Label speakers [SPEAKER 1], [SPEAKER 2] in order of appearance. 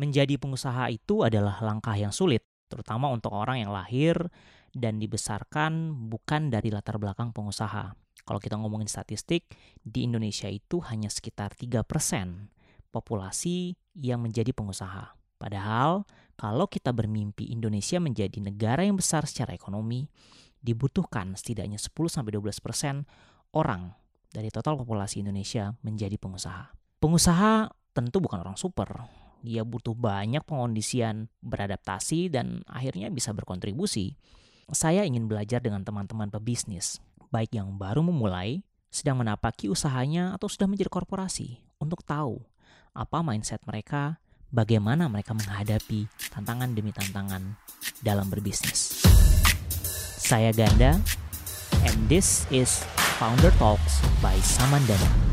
[SPEAKER 1] Menjadi pengusaha itu adalah langkah yang sulit, terutama untuk orang yang lahir dan dibesarkan bukan dari latar belakang pengusaha. Kalau kita ngomongin statistik, di Indonesia itu hanya sekitar 3% populasi yang menjadi pengusaha. Padahal, kalau kita bermimpi Indonesia menjadi negara yang besar secara ekonomi, dibutuhkan setidaknya 10-12% orang dari total populasi Indonesia menjadi pengusaha. Pengusaha tentu bukan orang super. Dia butuh banyak pengondisian, beradaptasi, dan akhirnya bisa berkontribusi. Saya ingin belajar dengan teman-teman pebisnis, baik yang baru memulai, sedang menapaki usahanya, atau sudah menjadi korporasi, untuk tahu apa mindset mereka, bagaimana mereka menghadapi tantangan demi tantangan dalam berbisnis. Saya Ganda, and this is Founder Talks by Samandana.